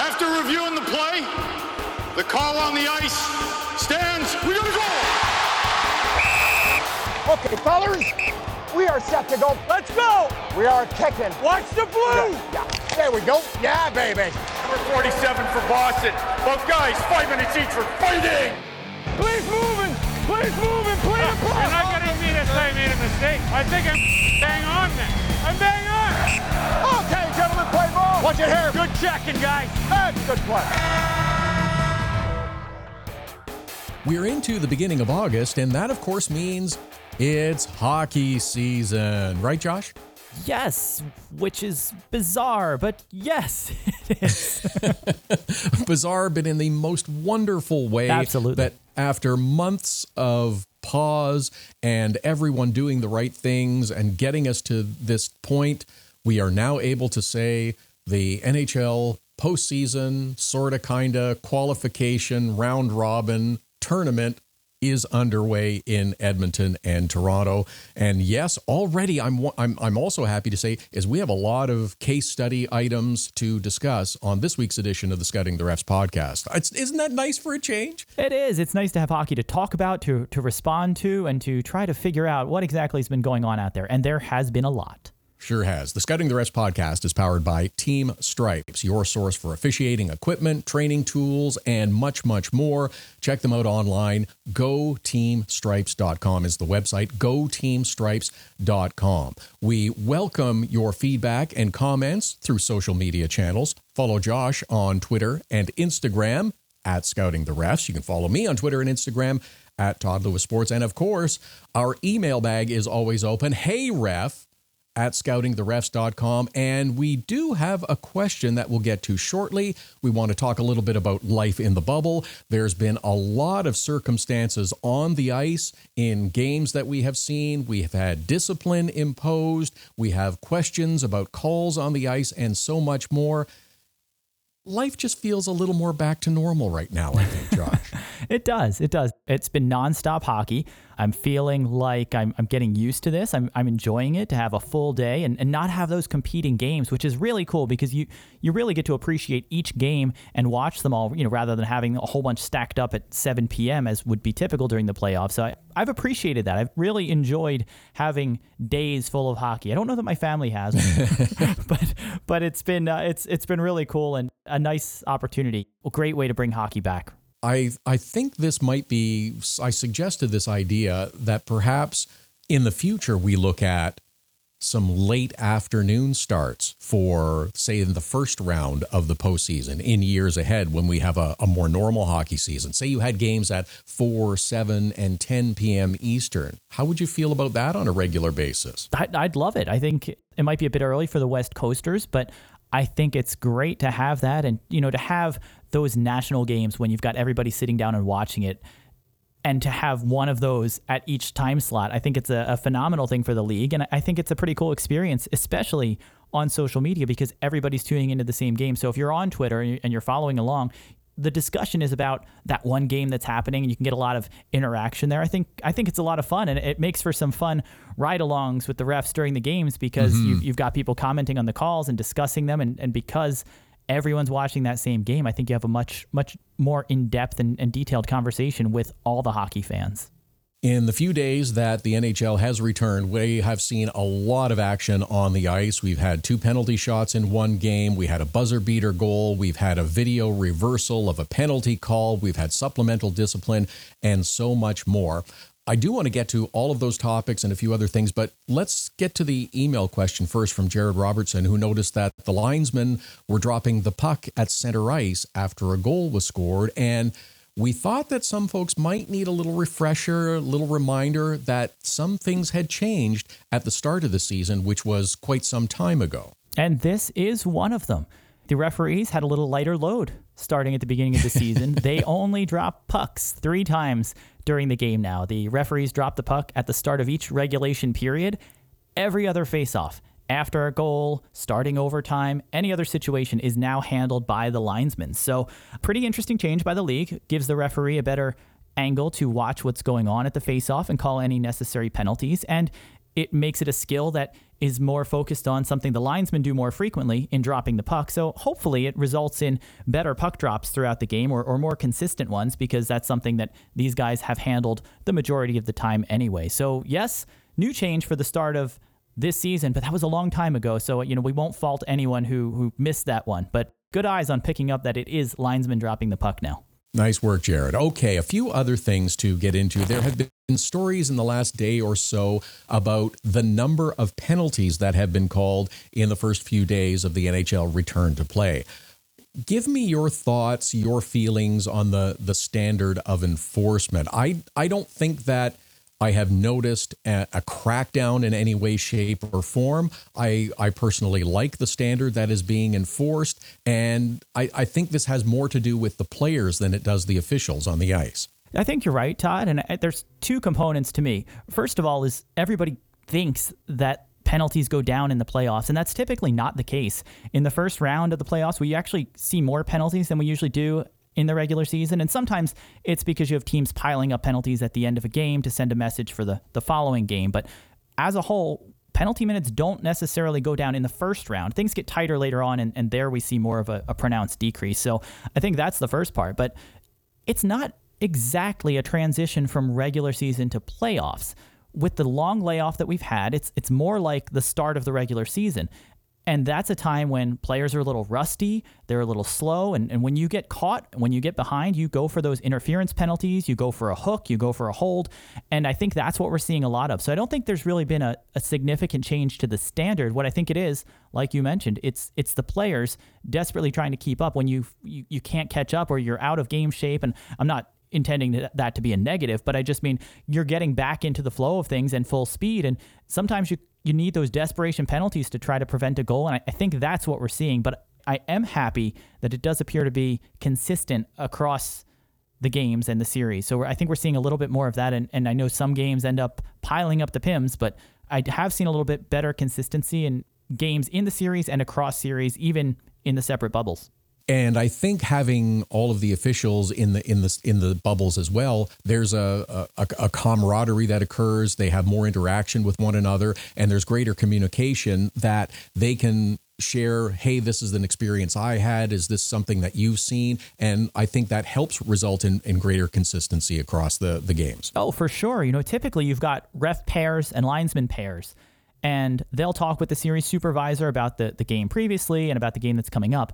After reviewing the play, the call on the ice stands. We gotta go! Okay, fellas, we are set to go. Let's go! We are kicking. Watch the blue! Yeah, there we go. Yeah, baby. Number 47 for Boston. Both guys, five minutes each for fighting! Please moving! Please moving! Please ah, You're play! not going to mean to say I made a mistake. I think I'm bang on then. I'm bang on. Okay, gentlemen, play ball. Watch it here. Good checking, guys. And good play. We're into the beginning of August, and that, of course, means it's hockey season. Right, Josh? Yes, which is bizarre, but yes, it is. Bizarre, but in the most wonderful way. Absolutely. That after months of pause and everyone doing the right things and getting us to this point, we are now able to say the NHL postseason, sort of, kind of qualification, round robin tournament is underway in Edmonton and Toronto. And yes, already I'm I'm I'm also happy to say is we have a lot of case study items to discuss on this week's edition of the Scouting the Refs podcast. It's, isn't that nice for a change? it is. It's nice to have hockey to talk about, to to respond to, and to try to figure out what exactly has been going on out there. And there has been a lot. Sure has. The Scouting the Refs podcast is powered by Team Stripes, your source for officiating equipment, training tools, and much, much more. Check them out online. GoTeamStripes.com is the website. GoTeamStripes.com. We welcome your feedback and comments through social media channels. Follow Josh on Twitter and Instagram at Scouting the Refs. You can follow me on Twitter and Instagram at Todd Lewis Sports. And of course, our email bag is always open. Hey, ref at scoutingtherefs.com. And we do have a question that we'll get to shortly. We want to talk a little bit about life in the bubble. There's been a lot of circumstances on the ice in games that we have seen. We have had discipline imposed, we have questions about calls on the ice, and so much more. Life just feels a little more back to normal right now, I think, Josh. It does. It does. It's been nonstop hockey. I'm feeling like I'm, I'm getting used to this. I'm, I'm enjoying it to have a full day and, and not have those competing games, which is really cool because you, you really get to appreciate each game and watch them all, you know, rather than having a whole bunch stacked up at 7 p.m. as would be typical during the playoffs. So I, I've appreciated that. I've really enjoyed having days full of hockey. I don't know that my family has, but but it's been uh, it's it's been really cool and a nice opportunity. A great way to bring hockey back. I I think this might be I suggested this idea that perhaps in the future we look at some late afternoon starts for say in the first round of the postseason in years ahead when we have a, a more normal hockey season. Say you had games at four, seven, and ten PM Eastern. How would you feel about that on a regular basis? I'd love it. I think it might be a bit early for the West Coasters, but I think it's great to have that and you know to have those national games when you've got everybody sitting down and watching it and to have one of those at each time slot, I think it's a, a phenomenal thing for the league. And I think it's a pretty cool experience, especially on social media because everybody's tuning into the same game. So if you're on Twitter and you- and you're following along, the discussion is about that one game that's happening and you can get a lot of interaction there. I think I think it's a lot of fun and it makes for some fun ride-alongs with the refs during the games because mm-hmm. you've, you've got people commenting on the calls and discussing them and, and because everyone's watching that same game, I think you have a much much more in-depth and, and detailed conversation with all the hockey fans. In the few days that the NHL has returned, we have seen a lot of action on the ice. We've had two penalty shots in one game. We had a buzzer beater goal. We've had a video reversal of a penalty call. We've had supplemental discipline and so much more. I do want to get to all of those topics and a few other things, but let's get to the email question first from Jared Robertson, who noticed that the linesmen were dropping the puck at center ice after a goal was scored. And we thought that some folks might need a little refresher, a little reminder that some things had changed at the start of the season, which was quite some time ago. And this is one of them. The referees had a little lighter load starting at the beginning of the season. they only drop pucks three times during the game now. The referees drop the puck at the start of each regulation period, every other faceoff. After a goal, starting overtime, any other situation is now handled by the linesman. So, pretty interesting change by the league. Gives the referee a better angle to watch what's going on at the faceoff and call any necessary penalties. And it makes it a skill that is more focused on something the linesmen do more frequently in dropping the puck. So hopefully it results in better puck drops throughout the game or, or more consistent ones because that's something that these guys have handled the majority of the time anyway. So, yes, new change for the start of this season, but that was a long time ago. So, you know, we won't fault anyone who, who missed that one. But good eyes on picking up that it is linesman dropping the puck now. Nice work, Jared. Okay, a few other things to get into. There have been stories in the last day or so about the number of penalties that have been called in the first few days of the NHL return to play. Give me your thoughts, your feelings on the the standard of enforcement. I I don't think that I have noticed a, a, crackdown in any way, shape, or form. I, I personally like the standard that is being enforced, and I, I think this has more to do with the players than it does the officials on the ice. I think you're right, Todd. And uh, there's two components to me. First of all, is everybody thinks that penalties go down in the playoffs, and that's typically not the case. In the first round of the playoffs, we actually see more penalties than we usually do in the regular season. And sometimes it's because you have teams piling up penalties at the end of a game to send a message for the, the following game. But as a whole, penalty minutes don't necessarily go down in the first round. Things get tighter later on, and, and there we see more of a, a pronounced decrease. So I think that's the first part. But it's not exactly a transition from regular season to playoffs. With the long layoff that we've had, it's it's more like the start of the regular season. And that's a time when players are a little rusty, they're a little slow. And, and when you get caught, when you get behind, you go for those interference penalties, you go for a hook, you go for a hold. And I think that's what we're seeing a lot of. So I don't think there's really been a, a significant change to the standard. What I think it is, like you mentioned, it's it's the players desperately trying to keep up when you, you, you can't catch up or you're out of game shape. And I'm not intending that to be a negative, but I just mean you're getting back into the flow of things and full speed. And sometimes you you need those desperation penalties to try to prevent a goal. And I, I think that's what we're seeing. But I am happy that it does appear to be consistent across the games and the series. So I think we're seeing a little bit more of that. And, and I know some games end up piling up the PIMS, but I have seen a little bit better consistency in games in the series and across series, even in the separate bubbles. And I think having all of the officials in the in the in the bubbles as well, there's a, a, a camaraderie that occurs. They have more interaction with one another, and there's greater communication that they can share hey this is an experience i had. Is this something that you've seen? And i think that helps result in, in greater consistency across the, the games. Oh for sure. You know typically you've got ref pairs and linesman pairs and they'll talk with the series supervisor about the, the game previously and about the game that's coming up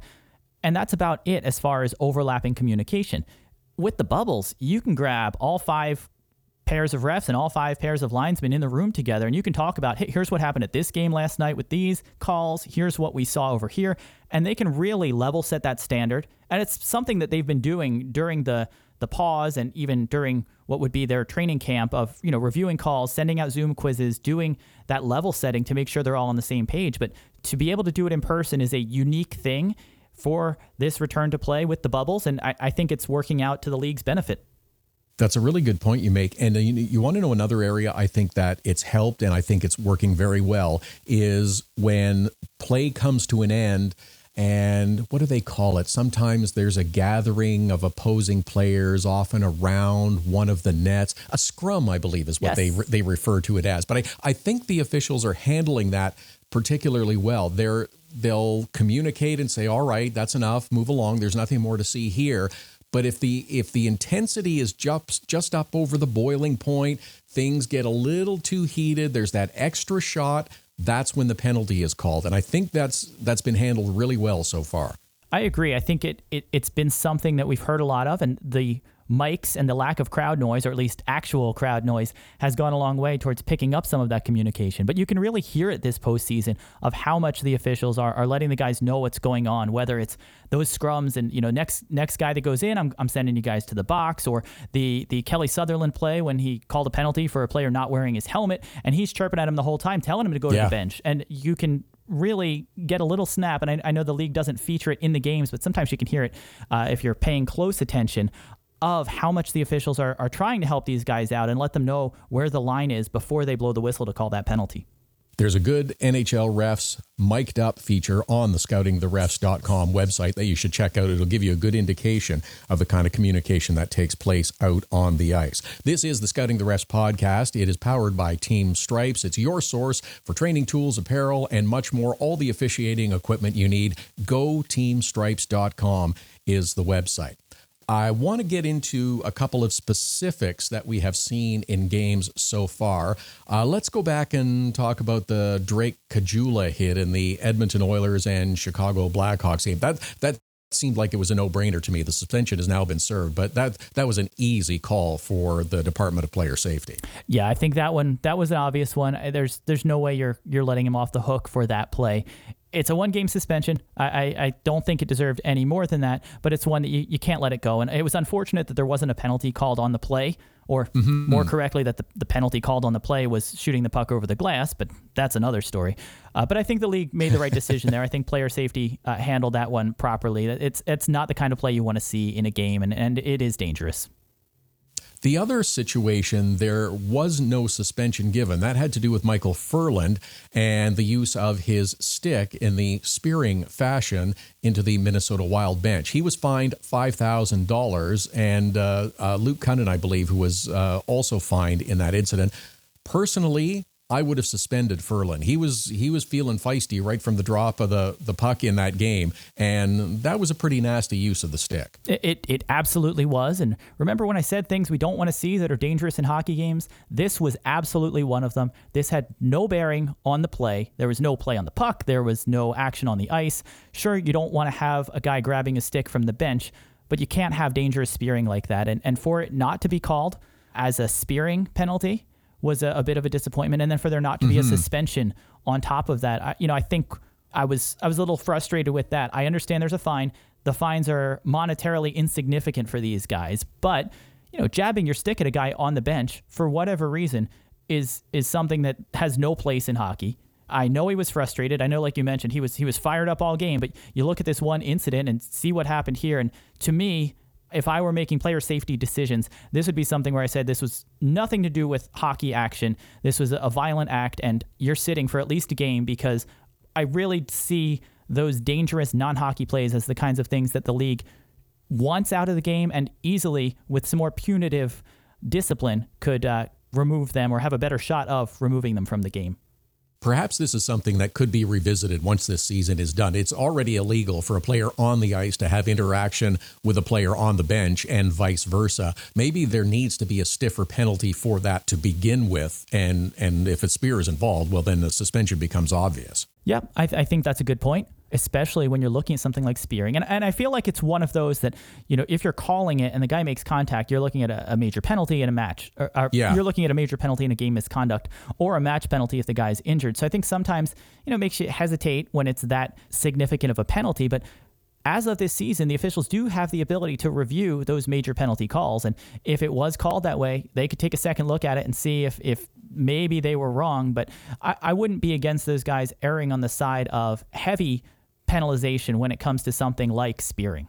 and that's about it as far as overlapping communication. With the bubbles, you can grab all five pairs of refs and all five pairs of linesmen in the room together, and you can talk about, hey, here's what happened at this game last night with these calls. Here's what we saw over here. And they can really level set that standard. And it's something that they've been doing during the the pause and even during what would be their training camp of you know reviewing calls sending out zoom quizzes doing that level setting to make sure they're all on the same page but to be able to do it in person is a unique thing for this return to play with the bubbles, and I, I think it's working out to the league's benefit. That's a really good point you make. And you, you, want to know another area I think that it's helped and I think it's working very well is when play comes to an end and what do they call it? Sometimes there's a gathering of opposing players, often around one of the nets. A scrum, I believe, is what yes. they they refer to it as. But I, I think the officials are handling that particularly well. They're they'll communicate and say, "All right, that's enough. Move along. There's nothing more to see here." But if the if the intensity is just just up over the boiling point, things get a little too heated. There's that extra shot. That's when the penalty is called, and I think that's that's been handled really well so far. I agree. I think it, it it's been something that we've heard a lot of, and the mics and the lack of crowd noise, or at least actual crowd noise, has gone a long way towards picking up some of that communication. But you can really hear it this postseason of how much the officials are, are letting the guys know what's going on, whether it's those scrums and, you know, next next guy that goes in, I'm, I'm sending you guys to the box, or the, the Kelly Sutherland play when he called a penalty for a player not wearing his helmet, and he's chirping at him the whole time, telling him to go yeah. to the bench. And you can really get a little snap. And I, I, know the league doesn't feature it in the games, but sometimes you can hear it uh, if you're paying close attention of how much the officials are, are trying to help these guys out and let them know where the line is before they blow the whistle to call that penalty. There's a good NHL refs mic'd up feature on the scoutingtherefs.com website that you should check out. It'll give you a good indication of the kind of communication that takes place out on the ice. This is the Scouting the Refs podcast. It is powered by Team Stripes. It's your source for training tools, apparel, and much more. All the officiating equipment you need. Go GoTeamStripes.com is the website. I want to get into a couple of specifics that we have seen in games so far. Uh, let's go back and talk about the Drake Caggiula hit in the Edmonton Oilers and Chicago Blackhawks game. That that seemed like it was a no-brainer to me. The suspension has now been served, but that that was an easy call for the Department of Player Safety. Yeah, I think that one that was an obvious one. There's there's no way you're you're letting him off the hook for that play it's a one game suspension. I, I, I, don't think it deserved any more than that, but it's one that you, you can't let it go. And it was unfortunate that there wasn't a penalty called on the play, or mm-hmm. more correctly, that the, the penalty called on the play was shooting the puck over the glass, but that's another story. Uh, but I think the league made the right decision there. I think player safety uh, handled that one properly. It's, it's not the kind of play you want to see in a game, and, and it is dangerous. The other situation, there was no suspension given. That had to do with Michael Ferland and the use of his stick in the spearing fashion into the Minnesota Wild bench. He was fined $5,000, and uh, uh, Luke Kunin, I believe, who was uh, also fined in that incident. Personally, I would have suspended Ferland. He was he was feeling feisty right from the drop of the, the puck in that game, and that was a pretty nasty use of the stick. It, it, it absolutely was. And remember when I said things we don't want to see that are dangerous in hockey games? This was absolutely one of them. This had no bearing on the play. There was no play on the puck. There was no action on the ice. Sure, you don't want to have a guy grabbing a stick from the bench, but you can't have dangerous spearing like that. And and for it not to be called as a spearing penalty was a, a, bit of a disappointment, and then for there not to be mm-hmm. a suspension on top of that, I, you know, I think I was I was a little frustrated with that. I understand there's a fine. The fines are monetarily insignificant for these guys, but you know, jabbing your stick at a guy on the bench for whatever reason is is something that has no place in hockey. I know he was frustrated. I know, like you mentioned, he was he was fired up all game. But you look at this one incident and see what happened here, and to me, if I were making player safety decisions, this would be something where I said this was nothing to do with hockey action. This was a violent act, and you're sitting for at least a game because I really see those dangerous non hockey plays as the kinds of things that the league wants out of the game and easily, with some more punitive discipline, could uh, remove them or have a better shot of removing them from the game. Perhaps this is something that could be revisited once this season is done. It's already illegal for a player on the ice to have interaction with a player on the bench and vice versa. Maybe there needs to be a stiffer penalty for that to begin with. And, and if a spear is involved, well, then the suspension becomes obvious. Yeah, I, th- I think that's a good point especially when you're looking at something like spearing. And, and I feel like it's one of those that, you know, if you're calling it and the guy makes contact, you're looking at a, a major penalty in a match. Or, or yeah. You're looking at a major penalty in a game misconduct or a match penalty if the guy's injured. So I think sometimes, you know, makes you hesitate when it's that significant of a penalty. But as of this season, the officials do have the ability to review those major penalty calls. And if it was called that way, they could take a second look at it and see if, if maybe they were wrong. But I, I wouldn't be against those guys erring on the side of heavy penalization when it comes to something like spearing.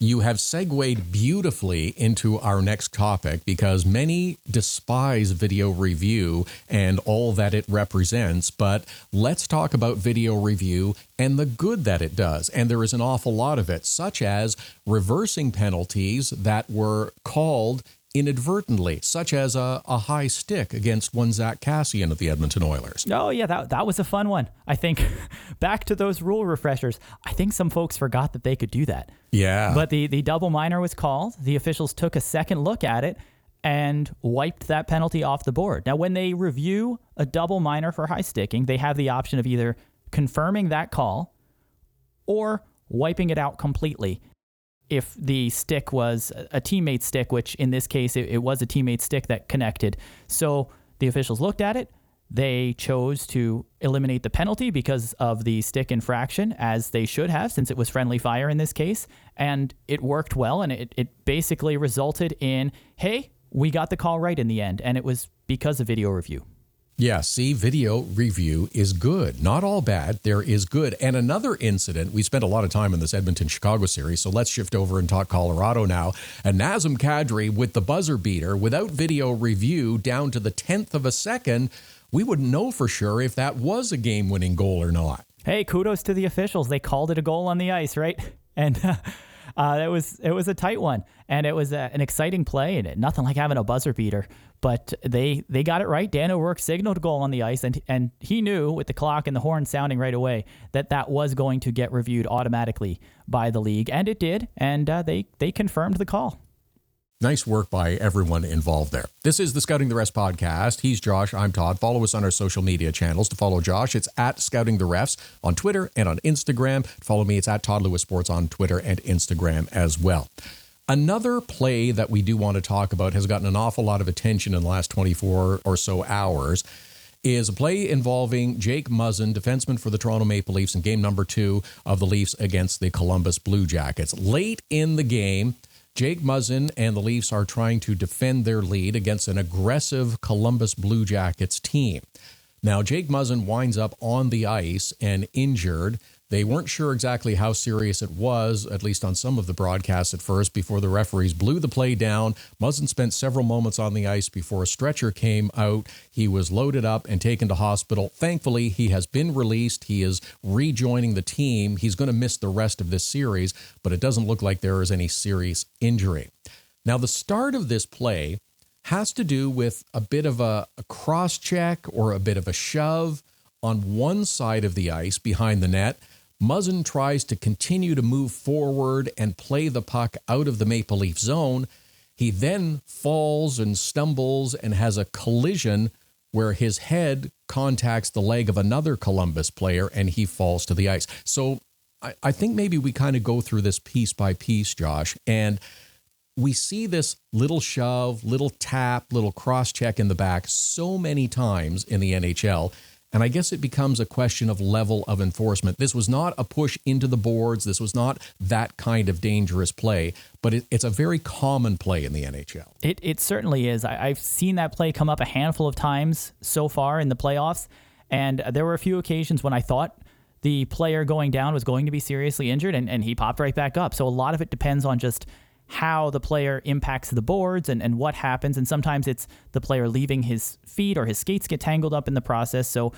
You have segued beautifully into our next topic because many despise video review and all that it represents. But let's talk about video review and the good that it does. And there is an awful lot of it, such as reversing penalties that were called inadvertently, such as a, a high stick against one Zack Kassian of the Edmonton Oilers. Oh, yeah, that, that was a fun one. I think back to those rule refreshers, I think some folks forgot that they could do that. Yeah. But the, the double minor was called. The officials took a second look at it and wiped that penalty off the board. Now, when they review a double minor for high sticking, they have the option of either confirming that call or wiping it out completely if the stick was a teammate stick, which in this case it, it, was a teammate stick that connected. So the officials looked at it. They chose to eliminate the penalty because of the stick infraction, as they should have, since it was friendly fire in this case. And it worked well, and it, it basically resulted in hey, we got the call right in the end. And it was because of video review. Yeah, see, video review is good. Not all bad. There is good. And another incident, we spent a lot of time in this Edmonton Chicago series, so let's shift over and talk Colorado now. And Nazem Kadri with the buzzer beater without video review down to the 10th of a second. we wouldn't know for sure if that was a game winning goal or not. Hey, kudos to the officials. They called it a goal on the ice, right? And uh, it was it was a tight one, and it was a, an exciting play, and nothing like having a buzzer beater. But they they got it right. Dan O'Rourke signaled a goal on the ice, and and he knew with the clock and the horn sounding right away that that was going to get reviewed automatically by the league, and it did. And uh, they they confirmed the call. Nice work by everyone involved there. This is the Scouting the Refs podcast. He's Josh. I'm Todd. Follow us on our social media channels. To follow Josh, it's at Scouting the Refs on Twitter and on Instagram. To follow me, it's at Todd Lewis Sports on Twitter and Instagram as well. Another play that we do want to talk about has gotten an awful lot of attention in the last 24 or so hours. Is a play involving Jake Muzzin, defenseman for the Toronto Maple Leafs, in game number two of the Leafs against the Columbus Blue Jackets. Late in the game, Jake Muzzin and the Leafs are trying to defend their lead against an aggressive Columbus Blue Jackets team. Now, Jake Muzzin winds up on the ice and injured. They weren't sure exactly how serious it was, at least on some of the broadcasts at first, before the referees blew the play down. Muzzin spent several moments on the ice before a stretcher came out. He was loaded up and taken to hospital. Thankfully, he has been released. He is rejoining the team. He's going to miss the rest of this series, but it doesn't look like there is any serious injury. Now, the start of this play has to do with a bit of a, a cross check or a bit of a shove on one side of the ice behind the net. Muzzin tries to continue to move forward and play the puck out of the Maple Leaf zone. He then falls and stumbles and has a collision where his head contacts the leg of another Columbus player and he falls to the ice. So I, I think maybe we kind of go through this piece by piece, Josh, and we see this little shove, little tap, little cross check in the back so many times in the NHL. And I guess it becomes a question of level of enforcement. This was not a push into the boards. This was not that kind of dangerous play, but it, it's a very common play in the NHL. It, it certainly is. I, I've seen that play come up a handful of times so far in the playoffs. And there were a few occasions when I thought the player going down was going to be seriously injured, and, and he popped right back up. So a lot of it depends on just how the player impacts the boards and, and what happens. And sometimes it's the player leaving his feet or his skates get tangled up in the process. So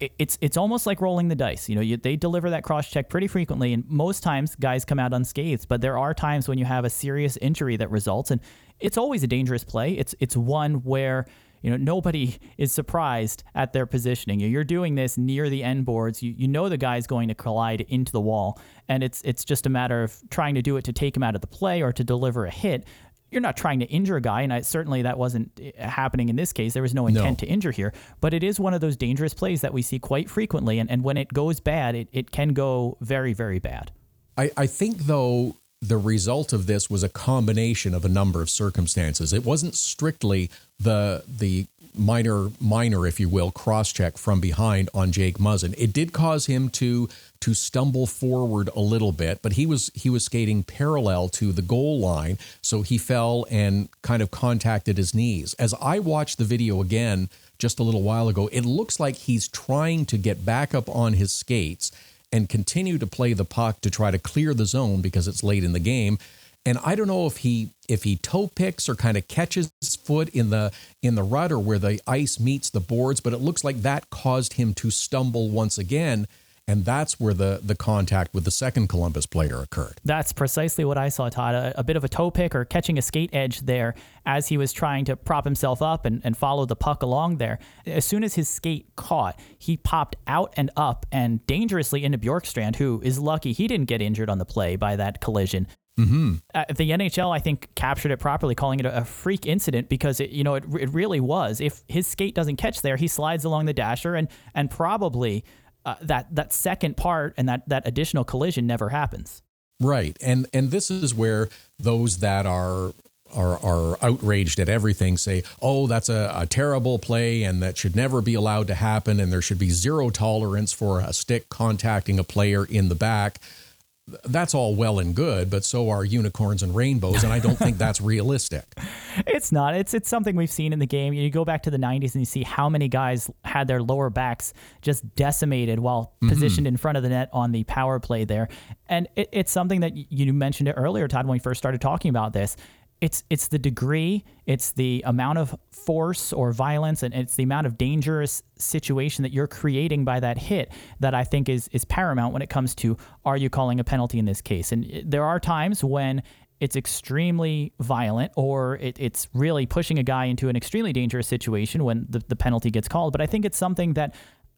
it, it's it's almost like rolling the dice. You know, you, they deliver that cross check pretty frequently, and most times guys come out unscathed. But there are times when you have a serious injury that results, and it's always a dangerous play. It's it's one where you know nobody is surprised at their positioning. You're doing this near the end boards. You you know the guy's going to collide into the wall, and it's it's just a matter of trying to do it to take him out of the play or to deliver a hit. You're not trying to injure a guy, and I, certainly that wasn't eh, happening in this case. There was no intent No. to injure here, but it is one of those dangerous plays that we see quite frequently, and, and when it goes bad, it, it can go very, very bad. I, I think, though, the result of this was a combination of a number of circumstances. It wasn't strictly the the minor minor, if you will, cross check from behind on Jake Muzzin. It did cause him to to stumble forward a little bit, but he was he was skating parallel to the goal line, so he fell and kind of contacted his knees. As I watched the video again just a little while ago, it looks like he's trying to get back up on his skates and continue to play the puck to try to clear the zone because it's late in the game. And I don't know if he if he toe picks or kind of catches his foot in the in the rudder where the ice meets the boards, but it looks like that caused him to stumble once again. And that's where the the contact with the second Columbus player occurred. That's precisely what I saw, Todd. A, a bit of a toe pick or catching a skate edge there as he was trying to prop himself up and, and follow the puck along there. As soon as his skate caught, he popped out and up and dangerously into Bjorkstrand, who is lucky he didn't get injured on the play by that collision. Mm-hmm. Uh, the NHL, I think, captured it properly, calling it a, a freak incident because it, you know, it, it really was. If his skate doesn't catch there, he slides along the dasher, and and probably uh, that that second part and that that additional collision never happens. Right. And and this is where those that are are are outraged at everything say, "Oh, that's a, a terrible play and that should never be allowed to happen and there should be zero tolerance for a stick contacting a player in the back." That's all well and good, but so are unicorns and rainbows, and I don't think that's realistic. It's not. It's it's something we've seen in the game. You go back to the 90s and you see how many guys had their lower backs just decimated while mm-hmm. positioned in front of the net on the power play there. And it, it's something that you mentioned it earlier, Todd, when we first started talking about this. It's it's the degree, it's the amount of force or violence, and it's the amount of dangerous situation that you're creating by that hit that I think is is paramount when it comes to are you calling a penalty in this case? And uh, there are times when it's extremely violent or it, it's really pushing a guy into an extremely dangerous situation when the, the penalty gets called. But I think it's something that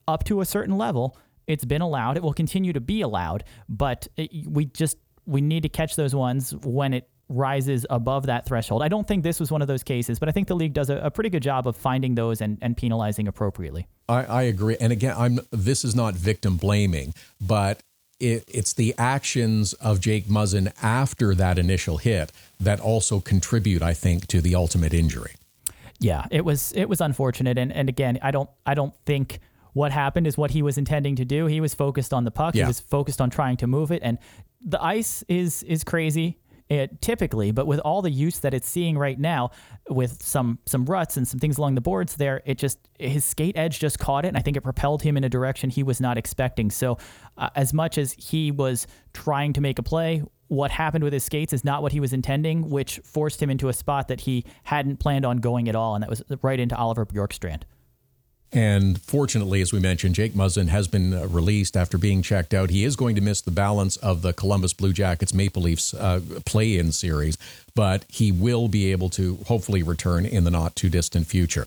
up to a certain level, it's been allowed. It will continue to be allowed, but it, we just we need to catch those ones when it rises above that threshold. I don't think this was one of those cases, but I think the league does a, a pretty good job of finding those and, and penalizing appropriately. I, I agree. And again, I'm this is not victim blaming, but it, it's the actions of Jake Muzzin after that initial hit that also contribute, I think, to the ultimate injury. Yeah, it was it was unfortunate, and and again, I don't I don't think what happened is what he was intending to do. He was focused on the puck. Yeah. He was focused on trying to move it, and the ice is is crazy. It, typically, but with all the use that it's seeing right now, with some some ruts and some things along the boards there, it just his skate edge just caught it, and I think it propelled him in a direction he was not expecting. So, uh, as much as he was trying to make a play, what happened with his skates is not what he was intending, which forced him into a spot that he hadn't planned on going at all, and that was right into Oliver Bjorkstrand. And fortunately, as we mentioned, Jake Muzzin has been uh, released after being checked out. He is going to miss the balance of the Columbus Blue Jackets Maple Leafs uh, play in series, but he will be able to hopefully return in the not too distant future.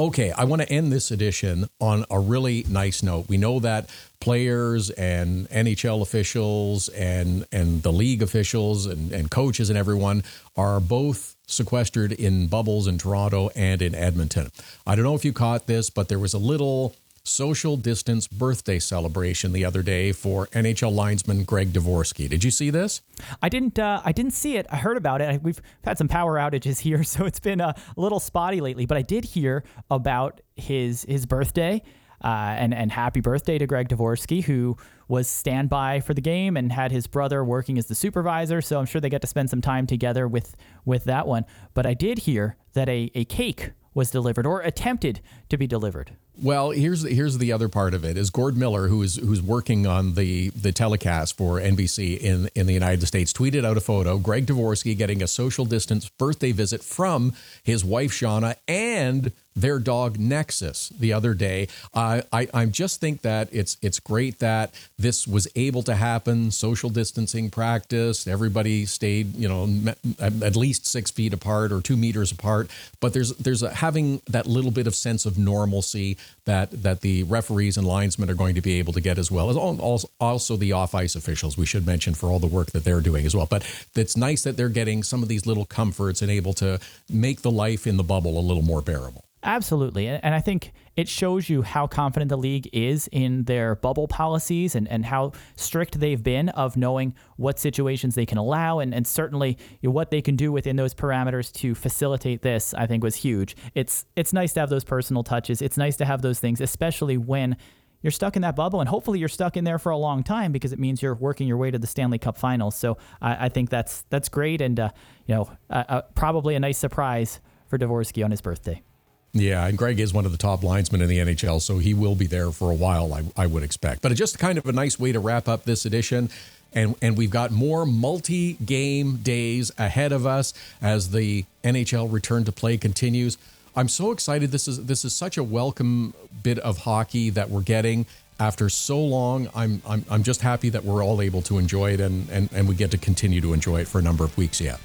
Okay, I want to end this edition on a really nice note. We know that players and NHL officials and and the league officials and, and coaches and everyone are both sequestered in bubbles in Toronto and in Edmonton. I don't know if you caught this, but there was a little social distance birthday celebration the other day for NHL linesman Greg Devorski. Did you see this? I didn't. Uh, I didn't see it. I heard about it. We've had some power outages here, so it's been a little spotty lately. But I did hear about his his birthday, uh, and and happy birthday to Greg Devorski, who was standby for the game and had his brother working as the supervisor. So I'm sure they get to spend some time together with with that one. But I did hear that a a cake was delivered or attempted to be delivered. Well, here's here's the other part of it is Gord Miller, who is who's working on the the telecast for NBC in in the United States, tweeted out a photo. Greg Devorski getting a social distance birthday visit from his wife Shauna and their dog Nexus the other day. Uh, I I just think that it's it's great that this was able to happen. Social distancing practice. Everybody stayed you know at least six feet apart or two meters apart. But there's there's a, having that little bit of sense of normalcy that that the referees and linesmen are going to be able to get as well as al- also, also the off ice officials. We should mention for all the work that they're doing as well. But it's nice that they're getting some of these little comforts and able to make the life in the bubble a little more bearable. Absolutely. And I think it shows you how confident the league is in their bubble policies and, and how strict they've been of knowing what situations they can allow and, and certainly what they can do within those parameters to facilitate this, I think was huge. It's it's nice to have those personal touches. It's nice to have those things, especially when you're stuck in that bubble and hopefully you're stuck in there for a long time because it means you're working your way to the Stanley Cup finals. So I, I think that's that's great and uh, you know uh, uh, probably a nice surprise for Devorski on his birthday. Yeah, and Greg is one of the top linesmen in the NHL, so he will be there for a while, I, I would expect. But just kind of a nice way to wrap up this edition. And, and we've got more multi game days ahead of us as the NHL return to play continues. I'm so excited. This is this is such a welcome bit of hockey that we're getting after so long. I'm I'm, I'm just happy that we're all able to enjoy it and, and, and we get to continue to enjoy it for a number of weeks yet.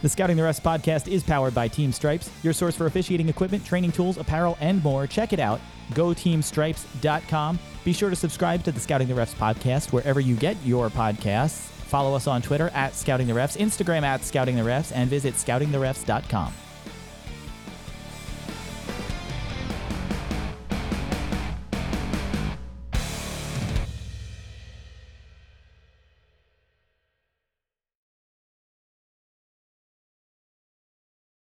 The Scouting the Refs podcast is powered by Team Stripes, your source for officiating equipment, training tools, apparel, and more. Check it out. GoTeamStripes.com. Be sure to subscribe to the Scouting the Refs podcast wherever you get your podcasts. Follow us on Twitter at Scouting the Refs, Instagram at Scouting the Refs, and visit scoutingtherefs.com.